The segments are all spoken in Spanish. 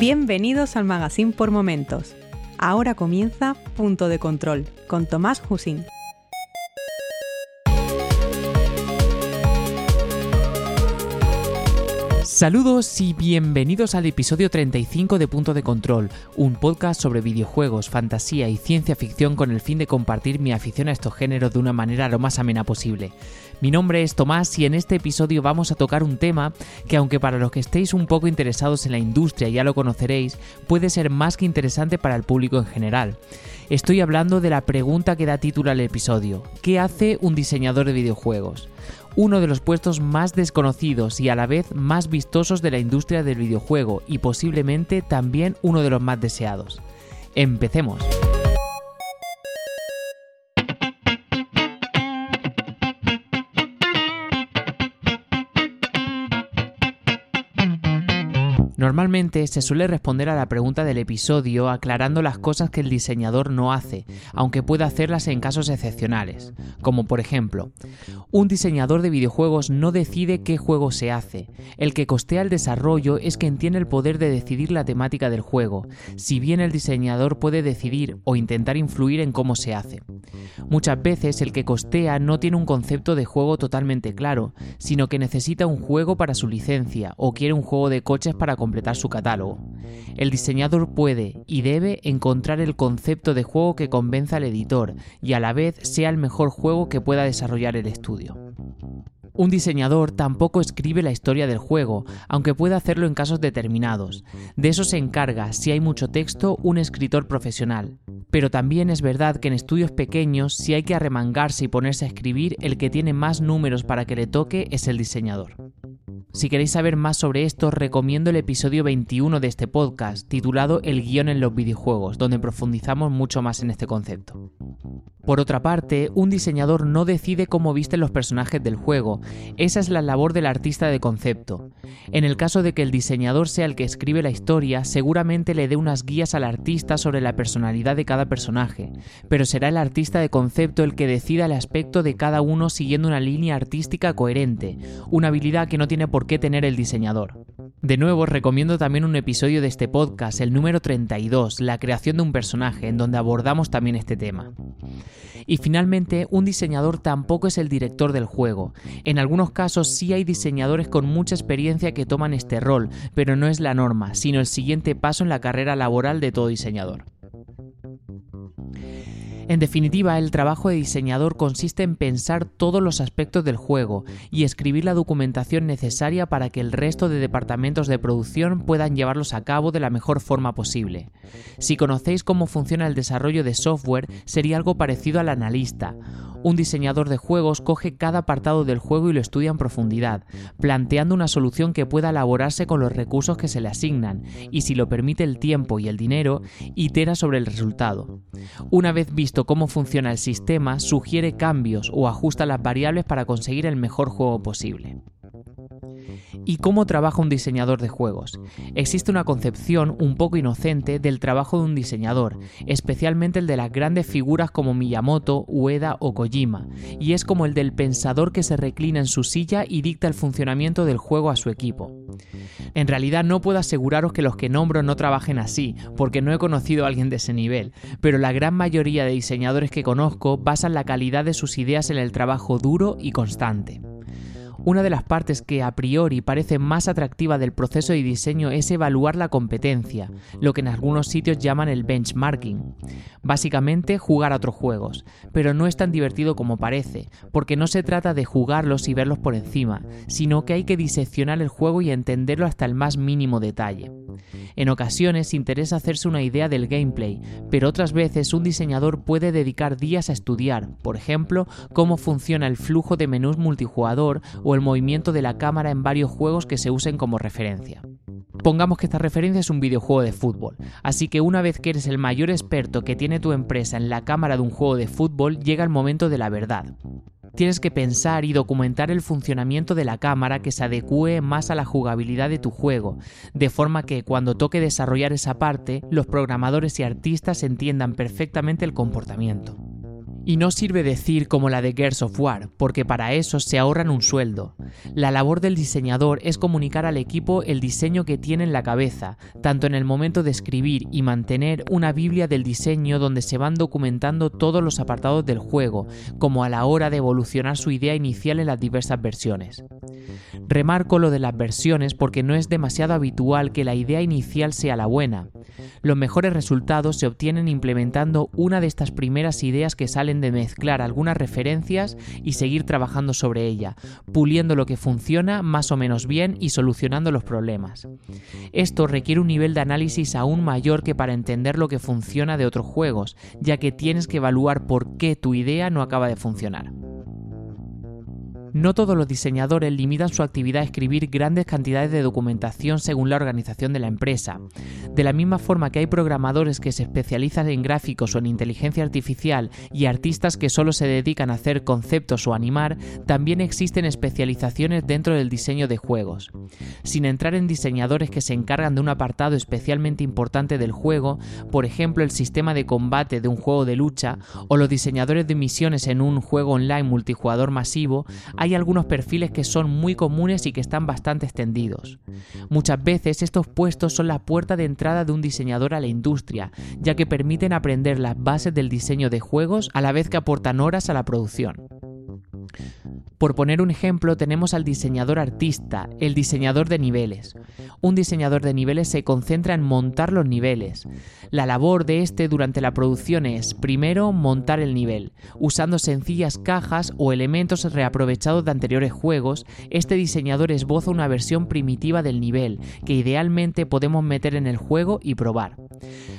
Bienvenidos al Magazine por Momentos. Ahora comienza Punto de Control con Tomás Husín. Saludos y bienvenidos al episodio 35 de Punto de Control, un podcast sobre videojuegos, fantasía y ciencia ficción con el fin de compartir mi afición a estos géneros de una manera lo más amena posible. Mi nombre es Tomás y en este episodio vamos a tocar un tema que aunque para los que estéis un poco interesados en la industria ya lo conoceréis, puede ser más que interesante para el público en general. Estoy hablando de la pregunta que da título al episodio. ¿Qué hace un diseñador de videojuegos? uno de los puestos más desconocidos y a la vez más vistosos de la industria del videojuego y posiblemente también uno de los más deseados. Empecemos. Normalmente se suele responder a la pregunta del episodio aclarando las cosas que el diseñador no hace, aunque pueda hacerlas en casos excepcionales, como por ejemplo, un diseñador de videojuegos no decide qué juego se hace, el que costea el desarrollo es quien tiene el poder de decidir la temática del juego, si bien el diseñador puede decidir o intentar influir en cómo se hace. Muchas veces el que costea no tiene un concepto de juego totalmente claro, sino que necesita un juego para su licencia o quiere un juego de coches para completar su catálogo. El diseñador puede y debe encontrar el concepto de juego que convenza al editor y a la vez sea el mejor juego que pueda desarrollar el estudio. Un diseñador tampoco escribe la historia del juego, aunque puede hacerlo en casos determinados. De eso se encarga, si hay mucho texto, un escritor profesional. Pero también es verdad que en estudios pequeños, si hay que arremangarse y ponerse a escribir, el que tiene más números para que le toque es el diseñador. Si queréis saber más sobre esto, recomiendo el episodio 21 de este podcast, titulado El guion en los videojuegos, donde profundizamos mucho más en este concepto. Por otra parte, un diseñador no decide cómo visten los personajes del juego, esa es la labor del artista de concepto. En el caso de que el diseñador sea el que escribe la historia, seguramente le dé unas guías al artista sobre la personalidad de cada personaje, pero será el artista de concepto el que decida el aspecto de cada uno siguiendo una línea artística coherente, una habilidad que no tiene por qué tener el diseñador. De nuevo, recomiendo también un episodio de este podcast, el número 32, la creación de un personaje, en donde abordamos también este tema. Y finalmente, un diseñador tampoco es el director del juego. En algunos casos sí hay diseñadores con mucha experiencia que toman este rol, pero no es la norma, sino el siguiente paso en la carrera laboral de todo diseñador. En definitiva, el trabajo de diseñador consiste en pensar todos los aspectos del juego y escribir la documentación necesaria para que el resto de departamentos de producción puedan llevarlos a cabo de la mejor forma posible. Si conocéis cómo funciona el desarrollo de software, sería algo parecido al analista. Un diseñador de juegos coge cada apartado del juego y lo estudia en profundidad, planteando una solución que pueda elaborarse con los recursos que se le asignan, y si lo permite el tiempo y el dinero, itera sobre el resultado. Una vez visto cómo funciona el sistema, sugiere cambios o ajusta las variables para conseguir el mejor juego posible. ¿Y cómo trabaja un diseñador de juegos? Existe una concepción un poco inocente del trabajo de un diseñador, especialmente el de las grandes figuras como Miyamoto, Ueda o Kojima, y es como el del pensador que se reclina en su silla y dicta el funcionamiento del juego a su equipo. En realidad no puedo aseguraros que los que nombro no trabajen así, porque no he conocido a alguien de ese nivel, pero la gran mayoría de diseñadores que conozco basan la calidad de sus ideas en el trabajo duro y constante. Una de las partes que a priori parece más atractiva del proceso de diseño es evaluar la competencia, lo que en algunos sitios llaman el benchmarking. Básicamente jugar a otros juegos, pero no es tan divertido como parece, porque no se trata de jugarlos y verlos por encima, sino que hay que diseccionar el juego y entenderlo hasta el más mínimo detalle. En ocasiones interesa hacerse una idea del gameplay, pero otras veces un diseñador puede dedicar días a estudiar, por ejemplo, cómo funciona el flujo de menús multijugador o el movimiento de la cámara en varios juegos que se usen como referencia. Pongamos que esta referencia es un videojuego de fútbol, así que una vez que eres el mayor experto que tiene tu empresa en la cámara de un juego de fútbol, llega el momento de la verdad. Tienes que pensar y documentar el funcionamiento de la cámara que se adecue más a la jugabilidad de tu juego, de forma que cuando toque desarrollar esa parte, los programadores y artistas entiendan perfectamente el comportamiento. Y no sirve decir como la de Gears of War, porque para eso se ahorran un sueldo. La labor del diseñador es comunicar al equipo el diseño que tiene en la cabeza, tanto en el momento de escribir y mantener una Biblia del diseño donde se van documentando todos los apartados del juego, como a la hora de evolucionar su idea inicial en las diversas versiones. Remarco lo de las versiones porque no es demasiado habitual que la idea inicial sea la buena. Los mejores resultados se obtienen implementando una de estas primeras ideas que salen de mezclar algunas referencias y seguir trabajando sobre ella, puliendo lo que funciona más o menos bien y solucionando los problemas. Esto requiere un nivel de análisis aún mayor que para entender lo que funciona de otros juegos, ya que tienes que evaluar por qué tu idea no acaba de funcionar. No todos los diseñadores limitan su actividad a escribir grandes cantidades de documentación según la organización de la empresa. De la misma forma que hay programadores que se especializan en gráficos o en inteligencia artificial y artistas que solo se dedican a hacer conceptos o animar, también existen especializaciones dentro del diseño de juegos. Sin entrar en diseñadores que se encargan de un apartado especialmente importante del juego, por ejemplo el sistema de combate de un juego de lucha o los diseñadores de misiones en un juego online multijugador masivo, hay algunos perfiles que son muy comunes y que están bastante extendidos. Muchas veces estos puestos son la puerta de entrada de un diseñador a la industria, ya que permiten aprender las bases del diseño de juegos a la vez que aportan horas a la producción. Por poner un ejemplo, tenemos al diseñador artista, el diseñador de niveles. Un diseñador de niveles se concentra en montar los niveles. La labor de este durante la producción es, primero, montar el nivel. Usando sencillas cajas o elementos reaprovechados de anteriores juegos, este diseñador esboza una versión primitiva del nivel, que idealmente podemos meter en el juego y probar.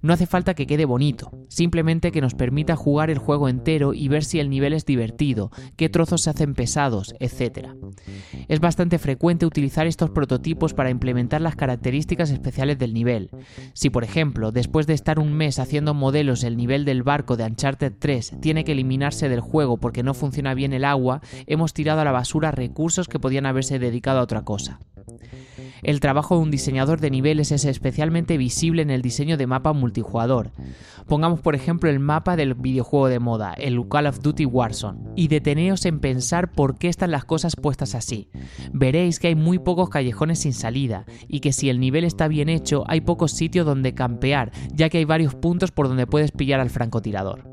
No hace falta que quede bonito, simplemente que nos permita jugar el juego entero y ver si el nivel es divertido, qué trozos se hacen pesados etc. Es bastante frecuente utilizar estos prototipos para implementar las características especiales del nivel. Si por ejemplo, después de estar un mes haciendo modelos el nivel del barco de Uncharted 3 tiene que eliminarse del juego porque no funciona bien el agua, hemos tirado a la basura recursos que podían haberse dedicado a otra cosa. El trabajo de un diseñador de niveles es especialmente visible en el diseño de mapa multijugador. Pongamos por ejemplo el mapa del videojuego de moda, el Call of Duty Warzone, y deteneos en pensar por qué están las cosas puestas así. Veréis que hay muy pocos callejones sin salida, y que si el nivel está bien hecho hay pocos sitios donde campear, ya que hay varios puntos por donde puedes pillar al francotirador.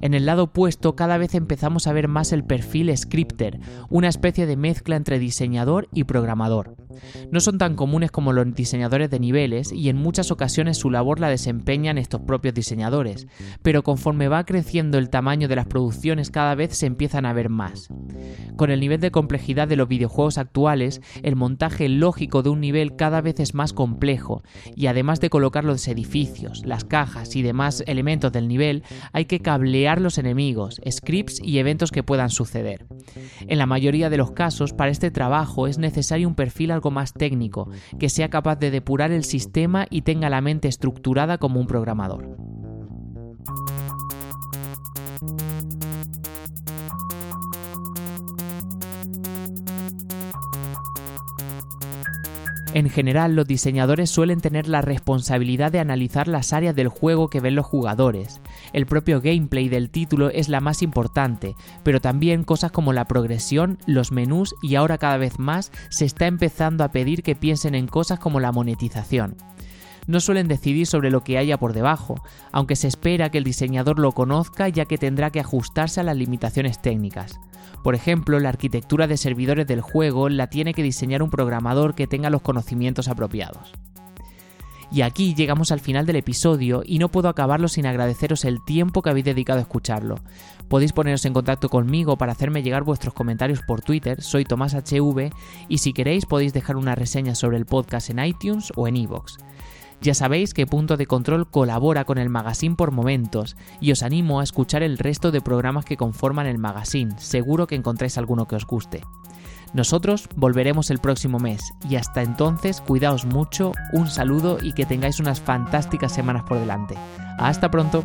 En el lado opuesto cada vez empezamos a ver más el perfil scripter, una especie de mezcla entre diseñador y programador. No son tan comunes como los diseñadores de niveles y en muchas ocasiones su labor la desempeñan estos propios diseñadores, pero conforme va creciendo el tamaño de las producciones cada vez se empiezan a ver más. Con el nivel de complejidad de los videojuegos actuales, el montaje lógico de un nivel cada vez es más complejo y además de colocar los edificios, las cajas y demás elementos del nivel, hay que cablear los enemigos, scripts y eventos que puedan suceder. En la mayoría de los casos, para este trabajo es necesario un perfil más técnico, que sea capaz de depurar el sistema y tenga la mente estructurada como un programador. En general, los diseñadores suelen tener la responsabilidad de analizar las áreas del juego que ven los jugadores. El propio gameplay del título es la más importante, pero también cosas como la progresión, los menús y ahora cada vez más se está empezando a pedir que piensen en cosas como la monetización no suelen decidir sobre lo que haya por debajo, aunque se espera que el diseñador lo conozca ya que tendrá que ajustarse a las limitaciones técnicas. Por ejemplo, la arquitectura de servidores del juego la tiene que diseñar un programador que tenga los conocimientos apropiados. Y aquí llegamos al final del episodio y no puedo acabarlo sin agradeceros el tiempo que habéis dedicado a escucharlo. Podéis poneros en contacto conmigo para hacerme llegar vuestros comentarios por Twitter, soy Tomás HV, y si queréis podéis dejar una reseña sobre el podcast en iTunes o en iVoox. Ya sabéis que Punto de Control colabora con el magazine por momentos y os animo a escuchar el resto de programas que conforman el magazine, seguro que encontráis alguno que os guste. Nosotros volveremos el próximo mes y hasta entonces cuidaos mucho, un saludo y que tengáis unas fantásticas semanas por delante. Hasta pronto.